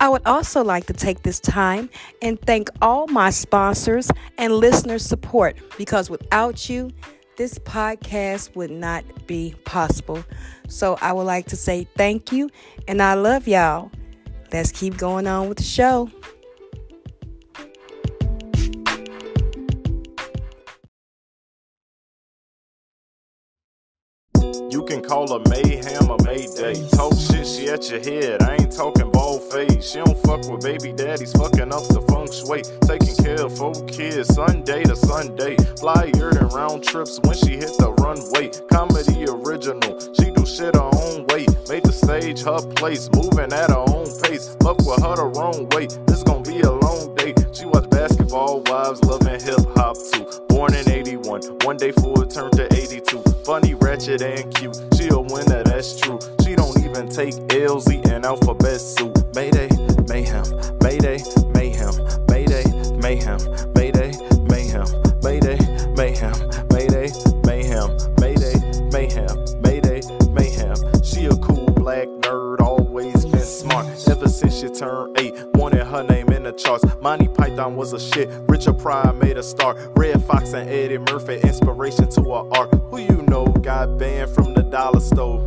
I would also like to take this time and thank all my sponsors and listeners' support because without you, this podcast would not be possible. So I would like to say thank you and I love y'all. Let's keep going on with the show. Can call her Mayhem or Mayday. Talk shit, she at your head. I ain't talking bald face. She don't fuck with baby daddies, fucking up the feng shui. Taking care of four kids, Sunday to Sunday. Flyer than round trips when she hit the runway. Comedy original, she do shit her own way. Made the stage her place, moving at her own pace. Fuck with her the wrong way. This gon' be a long day. She watch basketball wives, loving hip hop too. Born in 81, one day full turned to 82. Funny, wretched, and cute. She a winner, that's true. She don't even take L's, eating alphabet soup. Mayday, mayhem, mayday, mayhem, mayday, mayhem, Was a shit. Richard Pryor made a start. Redd Foxx and Eddie Murphy, inspiration to her art. Who you know got banned from the dollar store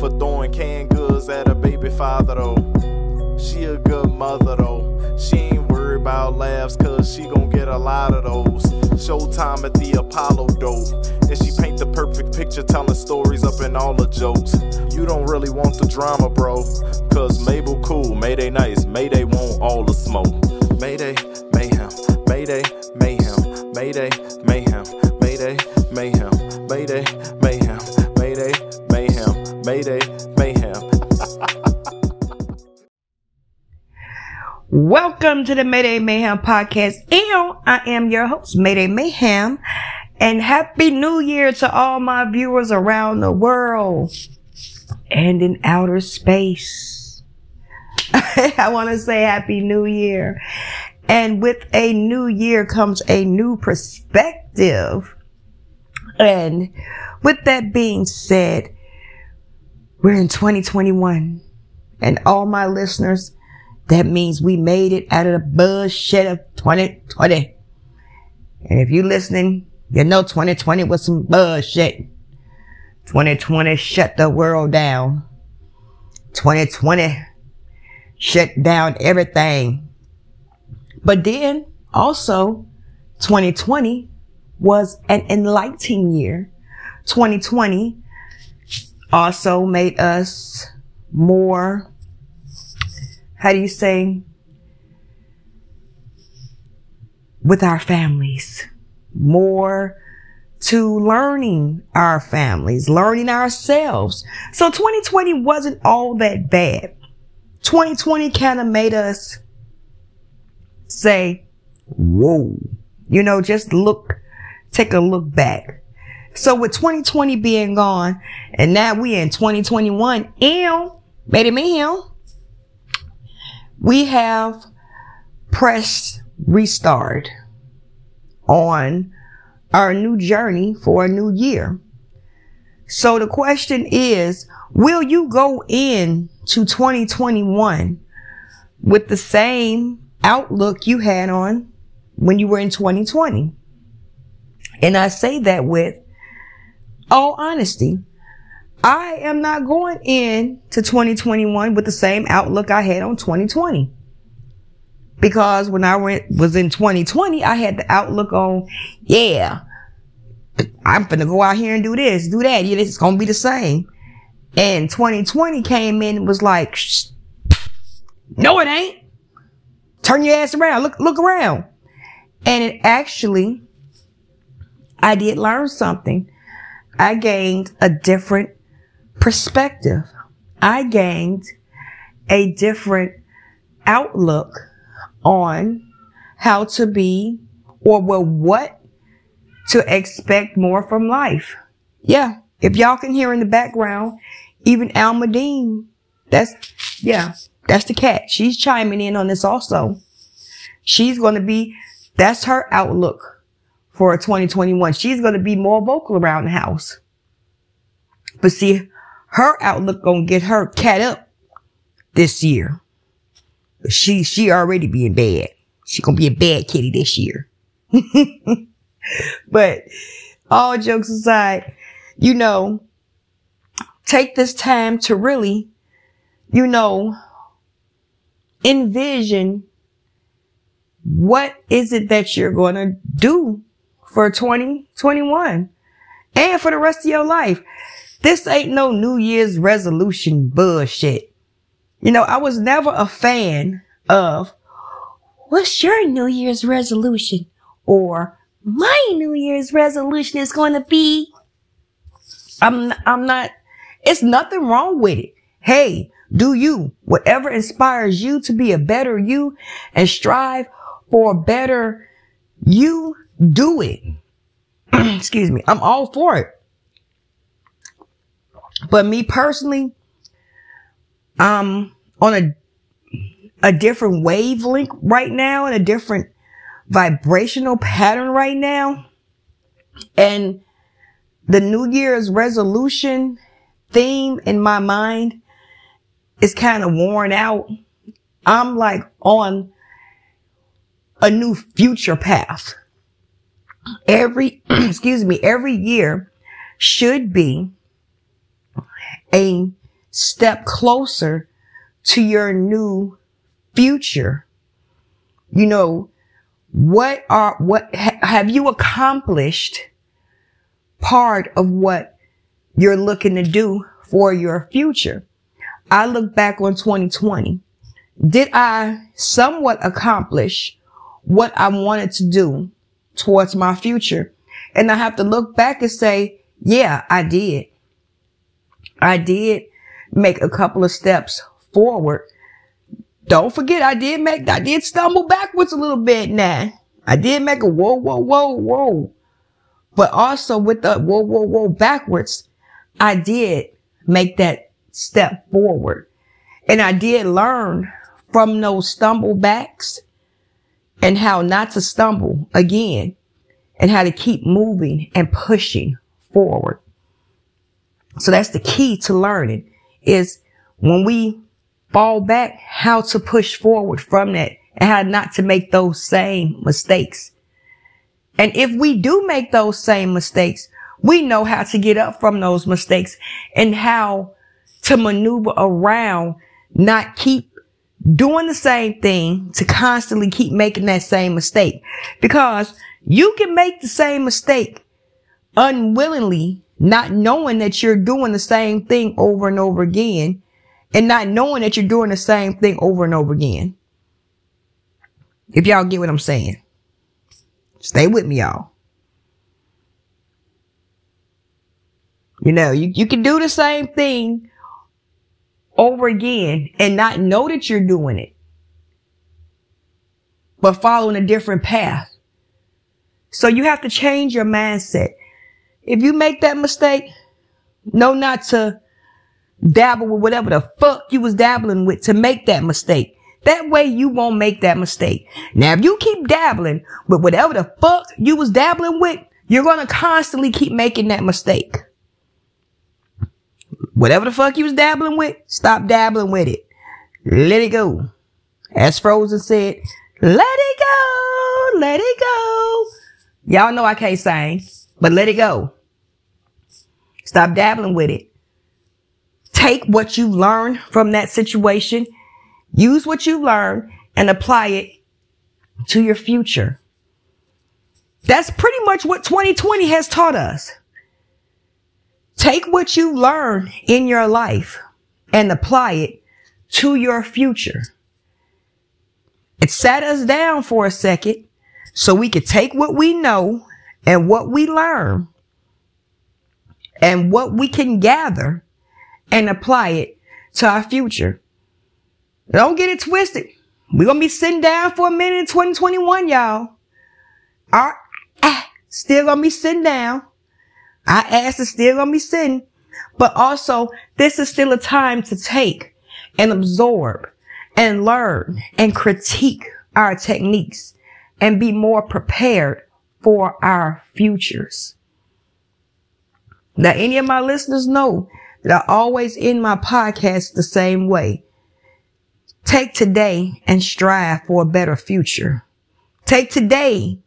for throwing canned goods at a baby father though. She a good mother though. She ain't worried about laughs cause she gon' get a lot of those. Showtime at the Apollo though. And she paint the perfect picture telling stories up in all the jokes. You don't really want the drama, bro. Cause Mabel cool, Mayday nice, Mayday want all the smoke. Mayday, mayhem, Mayday, mayhem, Mayday, mayhem, Mayday, mayhem, Mayday, mayhem, Mayday, mayhem, Mayday, mayhem. Welcome to the Mayday Mayhem podcast. And I am your host, Mayday Mayhem. And happy new year to all my viewers around the world and in outer space. I want to say happy new year. And with a new year comes a new perspective. And with that being said, we're in 2021 and all my listeners, that means we made it out of the bullshit of 2020. And if you listening, you know 2020 was some bullshit. 2020 shut the world down. 2020 shut down everything. But then also 2020 was an enlightening year. 2020 also made us more, how do you say, with our families, more to learning our families, learning ourselves. So 2020 wasn't all that bad. 2020 kind of made us say, whoa, you know, just look, take a look back. So with 2020 being gone and now we in 2021, and made him, we have pressed restart on our new journey for a new year. So the question is, will you go in to 2021 with the same outlook you had on when you were in 2020? And I say that with all honesty. I am not going in to 2021 with the same outlook I had on 2020. Because when I went, was in 2020, I had the outlook on, yeah, I'm gonna go out here and do this, do that. Yeah, it's gonna be the same. And 2020 came in and was like, no, it ain't. Turn your ass around. Look, look around. And it actually, I did learn something. I gained a different perspective. I gained a different outlook on how to be or well, what to expect more from life. Yeah. If y'all can hear in the background, even Almadine, that's, yeah, that's the cat. She's chiming in on this also. She's going to be, that's her outlook for 2021. She's going to be more vocal around the house. But see, her outlook going to get her cat up this year. She, she already being bad. She gonna be a bad kitty this year. but all jokes aside, you know, take this time to really, you know, envision what is it that you're going to do for 2021 and for the rest of your life. This ain't no New Year's resolution bullshit. You know, I was never a fan of what's your New Year's resolution or my New Year's resolution is going to be. I'm, I'm not, it's nothing wrong with it. Hey, do you, whatever inspires you to be a better you and strive for a better you, do it. Excuse me. I'm all for it. But me personally, I'm on a, a different wavelength right now and a different vibrational pattern right now. And the New Year's resolution theme in my mind is kind of worn out. I'm like on a new future path. Every, excuse me, every year should be a step closer to your new future. You know, what are, what ha- have you accomplished part of what you're looking to do for your future? I look back on 2020. Did I somewhat accomplish what I wanted to do towards my future? And I have to look back and say, yeah, I did. I did make a couple of steps forward. Don't forget, I did make, I did stumble backwards a little bit now. I did make a whoa, whoa, whoa, whoa. But also with the whoa, whoa, whoa backwards, I did make that step forward. And I did learn from those stumble backs and how not to stumble again and how to keep moving and pushing forward. So that's the key to learning is when we fall back, how to push forward from that and how not to make those same mistakes. And if we do make those same mistakes, we know how to get up from those mistakes and how to maneuver around, not keep doing the same thing to constantly keep making that same mistake. Because you can make the same mistake unwillingly, not knowing that you're doing the same thing over and over again and not knowing that you're doing the same thing over and over again. If y'all get what I'm saying. Stay with me, y'all. You know, you, you can do the same thing over again and not know that you're doing it, but following a different path. So you have to change your mindset. If you make that mistake, know not to dabble with whatever the fuck you was dabbling with to make that mistake. That way you won't make that mistake. Now, if you keep dabbling with whatever the fuck you was dabbling with, you're going to constantly keep making that mistake. Whatever the fuck you was dabbling with, stop dabbling with it. Let it go. As Frozen said, let it go, let it go. Y'all know I can't sing, but let it go. Stop dabbling with it. Take what you learned from that situation Use what you learned and apply it to your future. That's pretty much what 2020 has taught us. Take what you learn in your life and apply it to your future. It sat us down for a second so we could take what we know and what we learn and what we can gather and apply it to our future. Don't get it twisted. We're going to be sitting down for a minute in 2021, y'all. Our ah, still going to be sitting down. Our ass is still going to be sitting. But also, this is still a time to take and absorb and learn and critique our techniques and be more prepared for our futures. Now, any of my listeners know that I always end my podcast the same way Take today and strive for a better future. Take today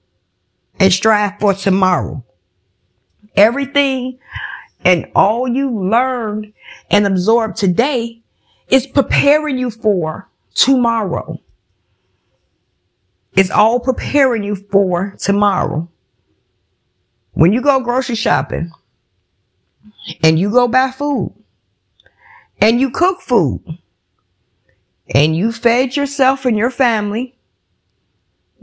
and strive for tomorrow. Everything and all you learned and absorbed today is preparing you for tomorrow. It's all preparing you for tomorrow. When you go grocery shopping and you go buy food and you cook food and you fed yourself and your family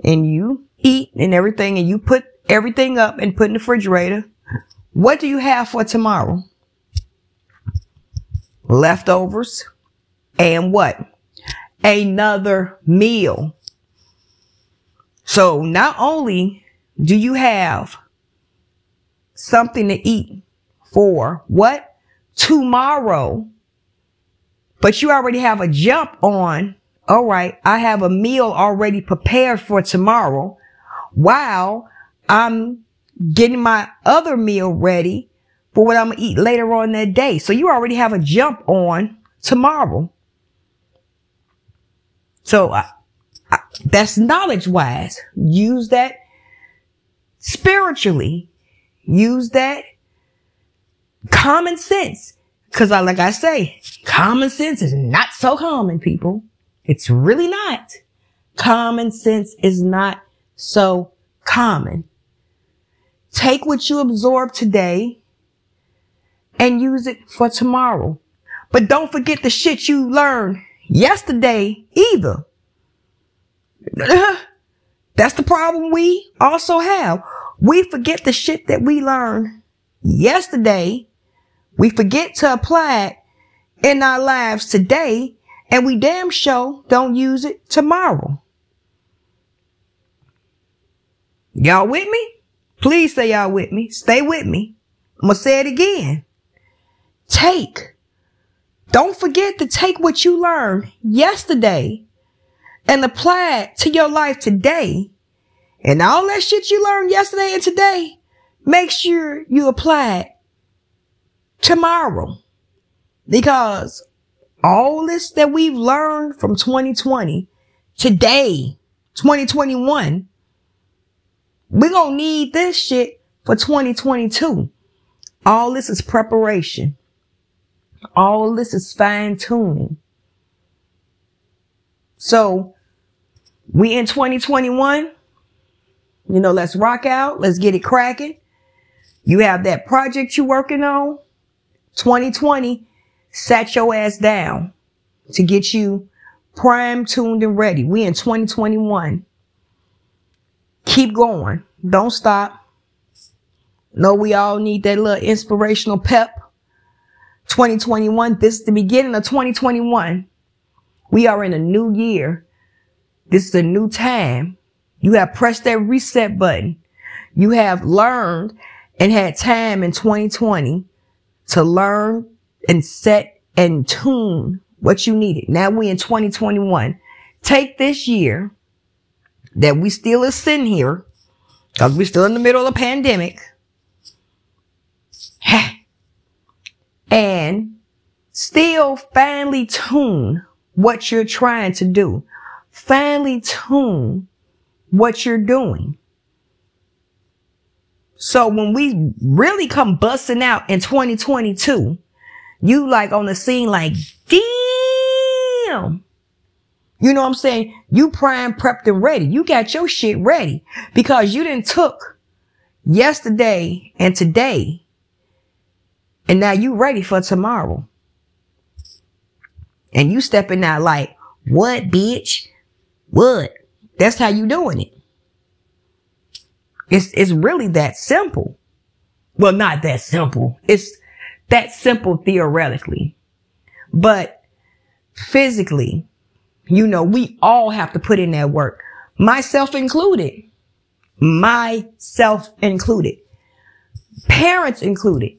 and you eat and everything and you put everything up and put in the refrigerator, what do you have for tomorrow? Leftovers and what? Another meal. So not only do you have something to eat for what? Tomorrow. But you already have a jump on. All right. I have a meal already prepared for tomorrow while I'm getting my other meal ready for what I'm going to eat later on that day. So you already have a jump on tomorrow. So I, I, that's knowledge wise. Use that spiritually. Use that common sense. Cause I, like I say, common sense is not so common, people. It's really not. Common sense is not so common. Take what you absorb today and use it for tomorrow. But don't forget the shit you learned yesterday either. That's the problem we also have. We forget the shit that we learned yesterday. We forget to apply it in our lives today and we damn sure don't use it tomorrow. Y'all with me? Please say y'all with me. Stay with me. I'm going to say it again. Take. Don't forget to take what you learned yesterday and apply it to your life today. And all that shit you learned yesterday and today, make sure you apply it tomorrow. Because all this that we've learned from 2020 today, 2021, we're going to need this shit for 2022. All this is preparation. All this is fine tuning. So we in 2021, you know, let's rock out. Let's get it cracking. You have that project you're working on. 2020, sat your ass down to get you prime tuned and ready. We in 2021. Keep going. Don't stop. Know we all need that little inspirational pep. 2021. This is the beginning of 2021. We are in a new year. This is a new time. You have pressed that reset button. You have learned and had time in 2020 to learn and set and tune what you needed. Now we in 2021. Take this year that we still is sitting here because we're still in the middle of a pandemic and still finely tune what you're trying to do. Finely tune what you're doing. So when we really come busting out in 2022, you like on the scene like, damn. You know what I'm saying? You prime prepped and ready. You got your shit ready because you didn't took yesterday and today and now you ready for tomorrow. And you stepping out like, what bitch? What? That's how you doing it. It's, it's really that simple. Well, not that simple. It's that simple theoretically, but physically, you know, we all have to put in that work, myself included, myself included, parents included.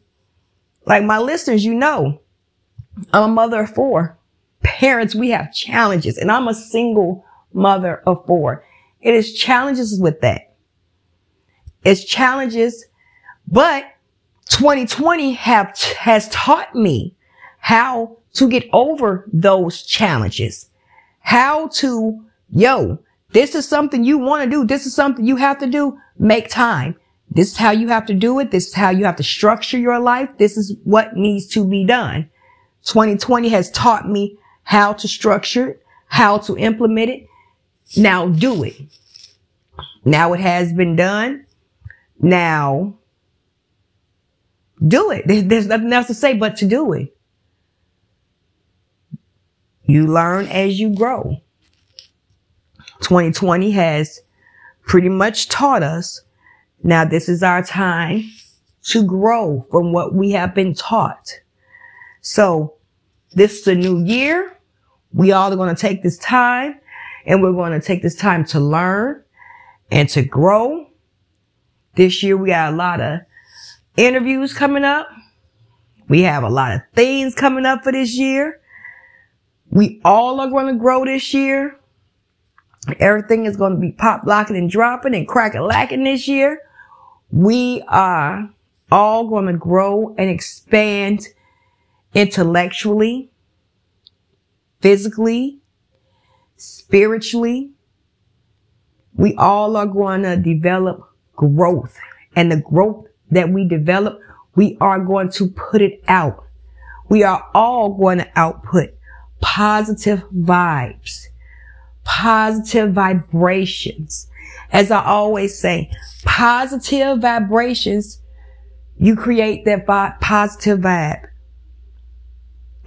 Like my listeners, you know, I'm a mother of four. Parents, we have challenges and I'm a single mother of four. It is challenges with that. It's challenges, but 2020 have, has taught me how to get over those challenges, how to, yo, this is something you want to do. This is something you have to do. Make time. This is how you have to do it. This is how you have to structure your life. This is what needs to be done. 2020 has taught me how to structure it, how to implement it. Now do it. Now it has been done. Now do it. There's nothing else to say but to do it. You learn as you grow. 2020 has pretty much taught us now this is our time to grow from what we have been taught. So this is a new year. We all are going to take this time and we're going to take this time to learn and to grow. This year we got a lot of interviews coming up. We have a lot of things coming up for this year. We all are going to grow this year. Everything is going to be pop locking and dropping and cracking lacking this year. We are all going to grow and expand intellectually, physically, spiritually. We all are going to develop growth and the growth that we develop, we are going to put it out. We are all going to output positive vibes, positive vibrations. As I always say, positive vibrations, you create that vi- positive vibe.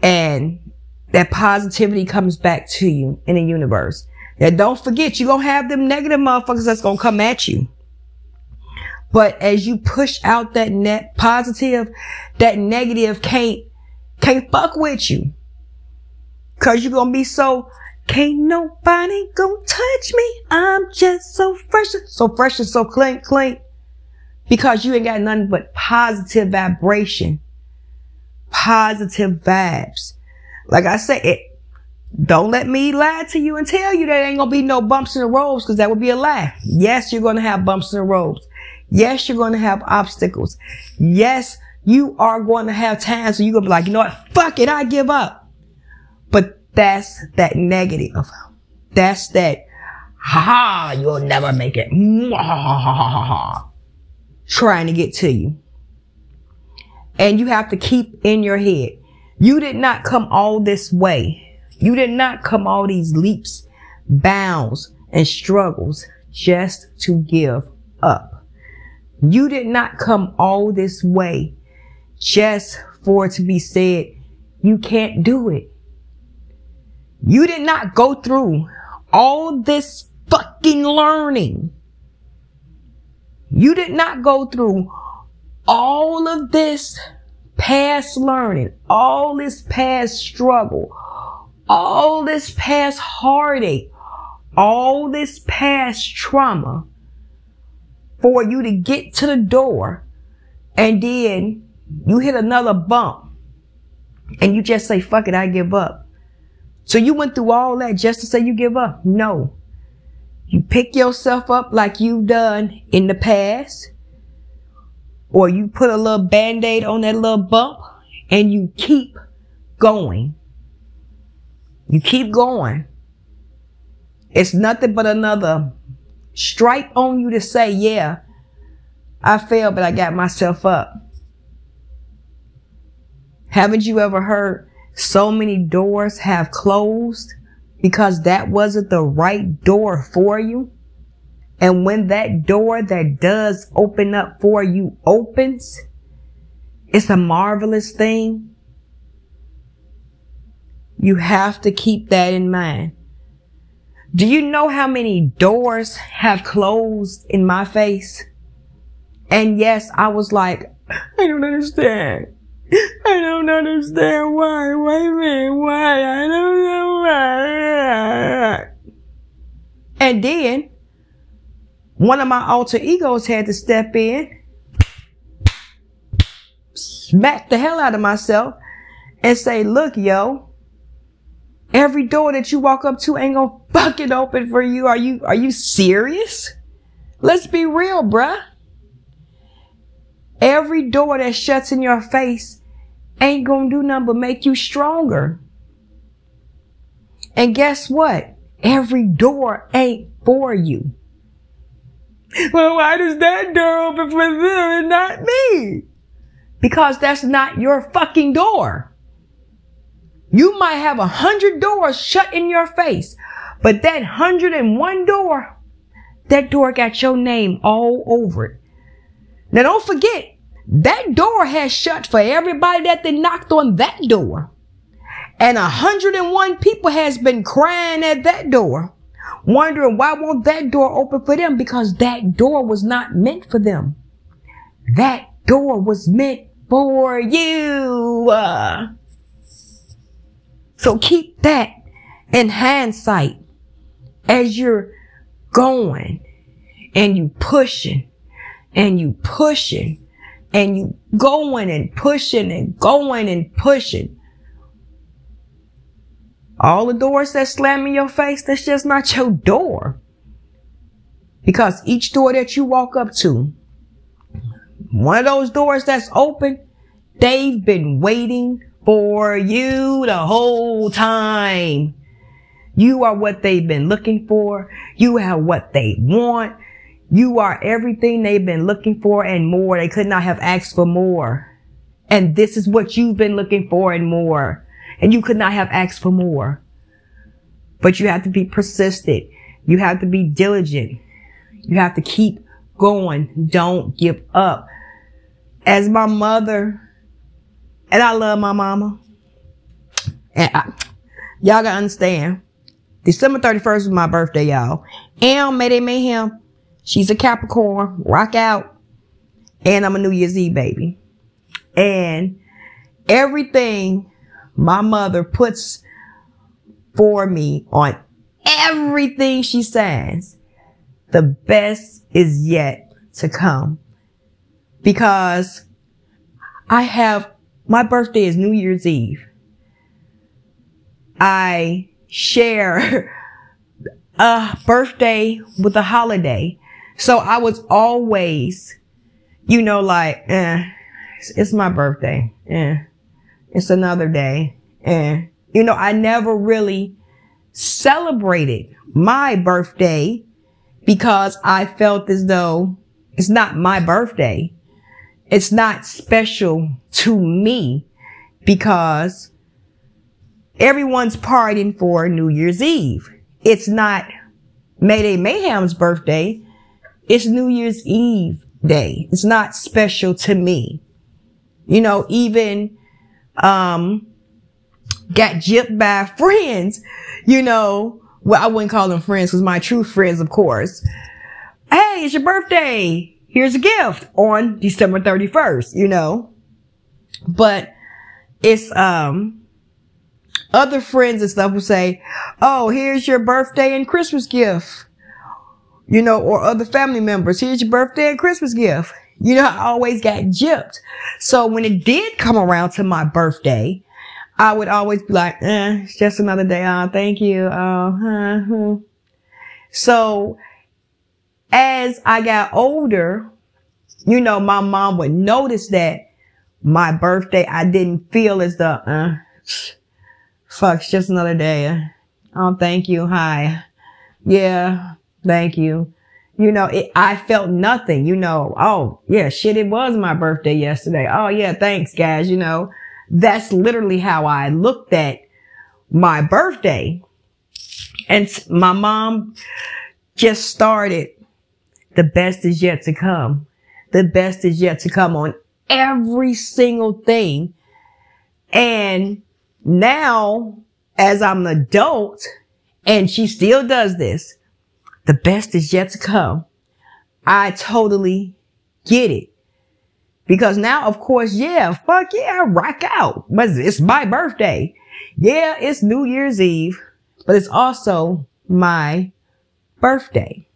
And that positivity comes back to you in the universe. Now don't forget, you're going to have them negative motherfuckers that's going to come at you. But as you push out that net positive, that negative can't, can't fuck with you. Cause you're gonna be so, can't nobody gonna touch me. I'm just so fresh, so fresh and so clean, clean. Because you ain't got nothing but positive vibration. Positive vibes. Like I said, it, don't let me lie to you and tell you there ain't gonna be no bumps in the roads, cause that would be a lie. Yes, you're gonna have bumps in the roads. Yes, you're gonna have obstacles. Yes, you are going to have times where you're gonna be like, you know what? Fuck it, I give up. But that's that negative. That's that, ha ha, you'll never make it. Trying to get to you. And you have to keep in your head. You did not come all this way. You did not come all these leaps, bounds, and struggles just to give up. You did not come all this way just for it to be said, you can't do it. You did not go through all this fucking learning. You did not go through all of this past learning, all this past struggle, all this past heartache, all this past trauma for you to get to the door and then you hit another bump and you just say, fuck it, I give up. So you went through all that just to say you give up? No. You pick yourself up like you've done in the past, or you put a little band-aid on that little bump and you keep going. You keep going. It's nothing but another stripe on you to say, yeah, I failed, but I got myself up. Haven't you ever heard so many doors have closed because that wasn't the right door for you. And when that door that does open up for you opens, it's a marvelous thing. You have to keep that in mind. Do you know how many doors have closed in my face? And yes, I was like, I don't understand. I don't understand why. Why me? Why? I don't know why. And then one of my alter egos had to step in, smack the hell out of myself, and say, look, yo, every door that you walk up to ain't gonna fucking open for you. Are you, are you serious? Let's be real, bruh. Every door that shuts in your face ain't gonna do nothing but make you stronger. And guess what? Every door ain't for you. Well, why does that door open for them and not me? Because that's not your fucking door. You might have a hundred doors shut in your face, but that hundred and one door, that door got your name all over it. Now don't forget, that door has shut for everybody that they knocked on that door. And a 101 people has been crying at that door, wondering why won't that door open for them? Because that door was not meant for them. That door was meant for you. So keep that in hindsight as you're going and you pushing and you pushing and you going and pushing and going and pushing. All the doors that slam in your face, that's just not your door. Because each door that you walk up to, one of those doors that's open, they've been waiting for you the whole time. You are what they've been looking for. You have what they want. You are everything they've been looking for and more. They could not have asked for more. And this is what you've been looking for and more. And you could not have asked for more. But you have to be persistent. You have to be diligent. You have to keep going. Don't give up. As my mother, and I love my mama, and I, y'all gotta understand, December 31st is my birthday, y'all. And Mayday Mayhem, She's a Capricorn, rock out. And I'm a New Year's Eve baby. And everything my mother puts for me on everything she says, the best is yet to come. Because I have, my birthday is New Year's Eve. I share a birthday with a holiday. So I was always, you know, like, eh, it's, my birthday. Eh, it's another day. Eh, you know, I never really celebrated my birthday because I felt as though it's not my birthday. It's not special to me because everyone's partying for New Year's Eve. It's not Mayday Mayhem's birthday. It's New Year's Eve day. It's not special to me. You know, even, um, got gypped by friends, you know, well, I wouldn't call them friends because my true friends, of course. Hey, it's your birthday. Here's a gift on December 31st, you know, but it's, um, other friends and stuff will say, Oh, here's your birthday and Christmas gift you know, or other family members. Here's your birthday and Christmas gift. You know, I always got gypped. So when it did come around to my birthday, I would always be like, eh, it's just another day. Oh, thank you. Oh, uh, so as I got older, you know, my mom would notice that my birthday, I didn't feel as the, uh, fuck, it's just another day. Oh, thank you. Hi. Yeah. Thank you. You know, it, I felt nothing, you know, oh yeah, shit, it was my birthday yesterday. Oh yeah, thanks guys. You know, that's literally how I looked at my birthday. And my mom just started the best is yet to come. The best is yet to come on every single thing. And now as I'm an adult and she still does this, the best is yet to come. I totally get it. Because now, of course, yeah, fuck yeah, rock out. But it's my birthday. Yeah, it's New Year's Eve, but it's also my birthday.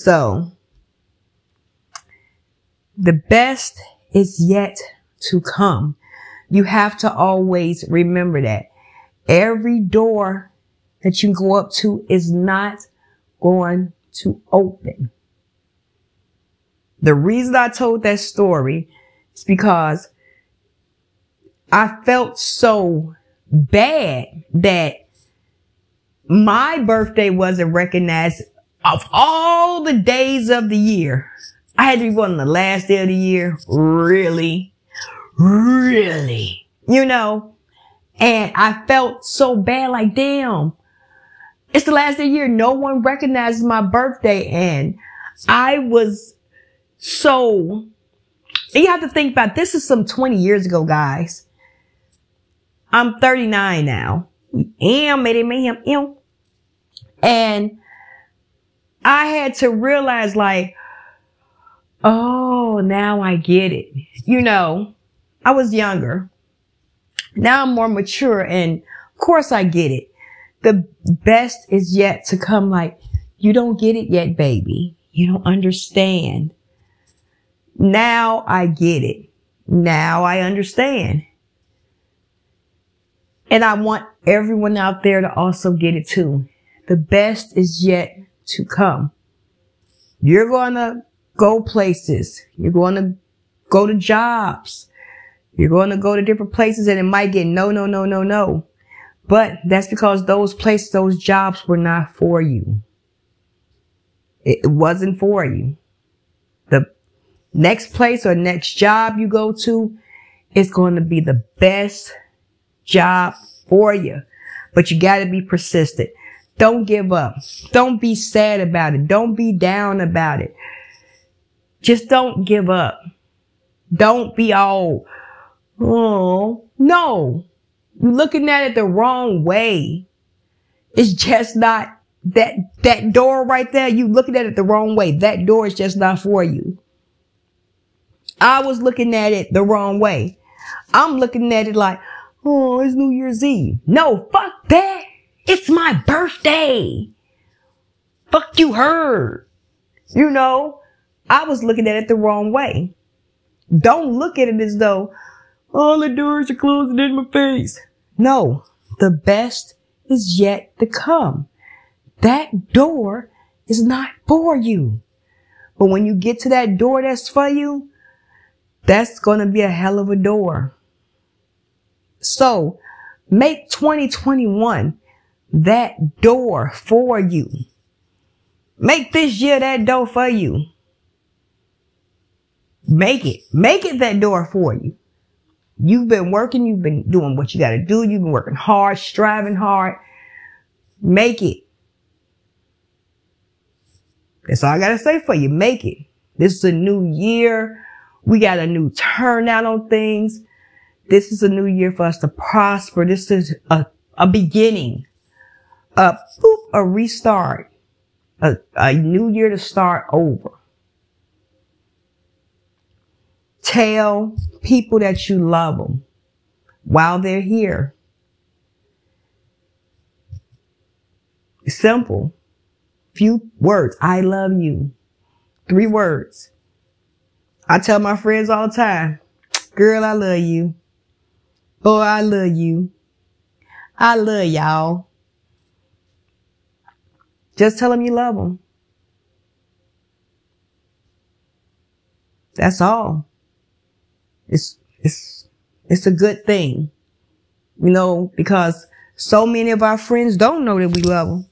So the best is yet to come. You have to always remember that every door that you go up to is not going to open. The reason I told that story is because I felt so bad that my birthday wasn't recognized of all the days of the year. I had to be born on the last day of the year. Really? Really? You know? And I felt so bad, like, damn, it's the last day of the year. No one recognizes my birthday. And I was so, you have to think about this is some 20 years ago, guys. I'm 39 now. Am, Mayday, Mayhem, And I had to realize like, oh, now I get it. You know, I was younger. Now I'm more mature and of course I get it. The best is yet to come. Like, you don't get it yet, baby. You don't understand. Now I get it. Now I understand. And I want everyone out there to also get it too. The best is yet to come. You're going to go places. You're going to go to jobs. You're going to go to different places and it might get no, no, no, no, no. But that's because those places, those jobs were not for you. It wasn't for you. The next place or next job you go to is going to be the best job for you. But you got to be persistent. Don't give up. Don't be sad about it. Don't be down about it. Just don't give up. Don't be all, oh, no. You're looking at it the wrong way. It's just not that, that door right there. You looking at it the wrong way. That door is just not for you. I was looking at it the wrong way. I'm looking at it like, oh, it's New Year's Eve. No, fuck that. It's my birthday. Fuck you heard. You know, I was looking at it the wrong way. Don't look at it as though all the doors are closing in my face. No, the best is yet to come. That door is not for you. But when you get to that door that's for you, that's going to be a hell of a door. So make 2021 that door for you. Make this year that door for you. Make it. Make it that door for you. You've been working. You've been doing what you got to do. You've been working hard, striving hard. Make it. That's all I got to say for you. Make it. This is a new year. We got a new turnout on things. This is a new year for us to prosper. This is a, a beginning, a, boop, a restart, a, a new year to start over. Tell people that you love them while they're here. Simple. Few words. I love you. Three words. I tell my friends all the time, girl, I love you. Boy, I love you. I love y'all. Just tell them you love them. That's all. It's, it's, it's a good thing, you know, because so many of our friends don't know that we love them.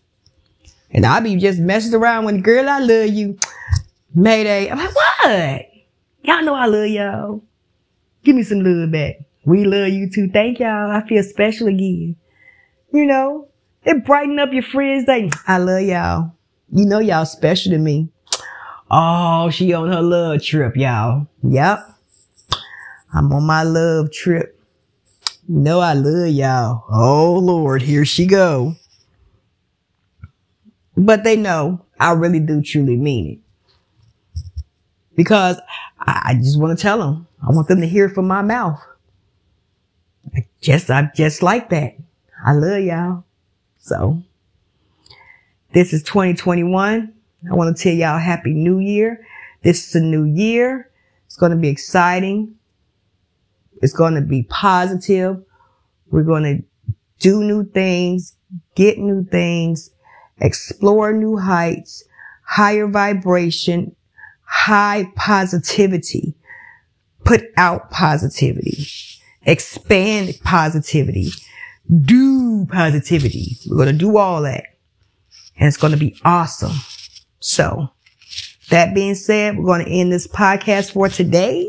And I be just messing around when girl, I love you. Mayday. I'm like, what? Y'all know I love y'all. Give me some love back. We love you too. Thank y'all. I feel special again. You know, it brighten up your friends day. I love y'all. You know y'all special to me. Oh, she on her love trip, y'all. Yep. I'm on my love trip. You know I love y'all. Oh Lord, here she go. But they know I really do truly mean it. Because I, just want to tell them. I want them to hear it from my mouth. I just, I'm just like that. I love y'all. So this is 2021. I want to tell y'all happy new year. This is a new year. It's going to be exciting. It's going to be positive. We're going to do new things, get new things, explore new heights, higher vibration, high positivity, put out positivity expand positivity, do positivity. We're going to do all that. And it's going to be awesome. So that being said, we're going to end this podcast for today.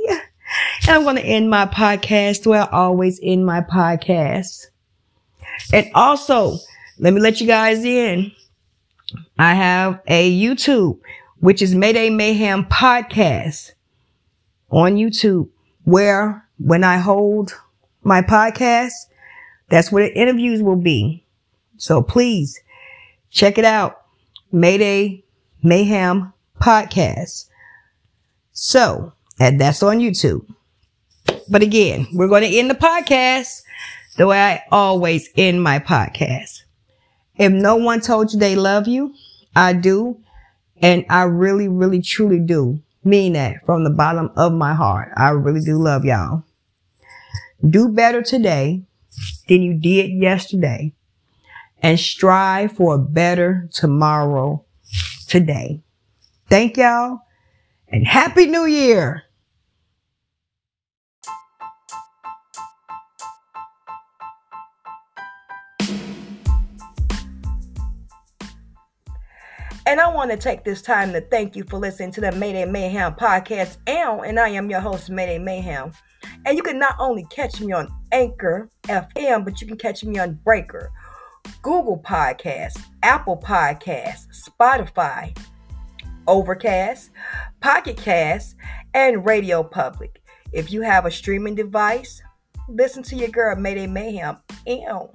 And I'm going to end my podcast where I always end my podcast. And also, let me let you guys in. I have a YouTube, which is Mayday Mayhem Podcast on YouTube, where when I hold my podcast, that's where the interviews will be. So please check it out. Mayday Mayhem Podcast. So, and that's on YouTube. But again, we're going to end the podcast the way I always end my podcast. If no one told you they love you, I do. And I really, really, truly do mean that from the bottom of my heart. I really do love y'all. Do better today than you did yesterday and strive for a better tomorrow today. Thank y'all and happy new year. And I want to take this time to thank you for listening to the Mayday Mayhem podcast. And I am your host, Mayday Mayhem. And you can not only catch me on Anchor FM, but you can catch me on Breaker, Google Podcasts, Apple Podcasts, Spotify, Overcast, Pocket Cast, and Radio Public. If you have a streaming device, listen to your girl Mayday Mayhem. And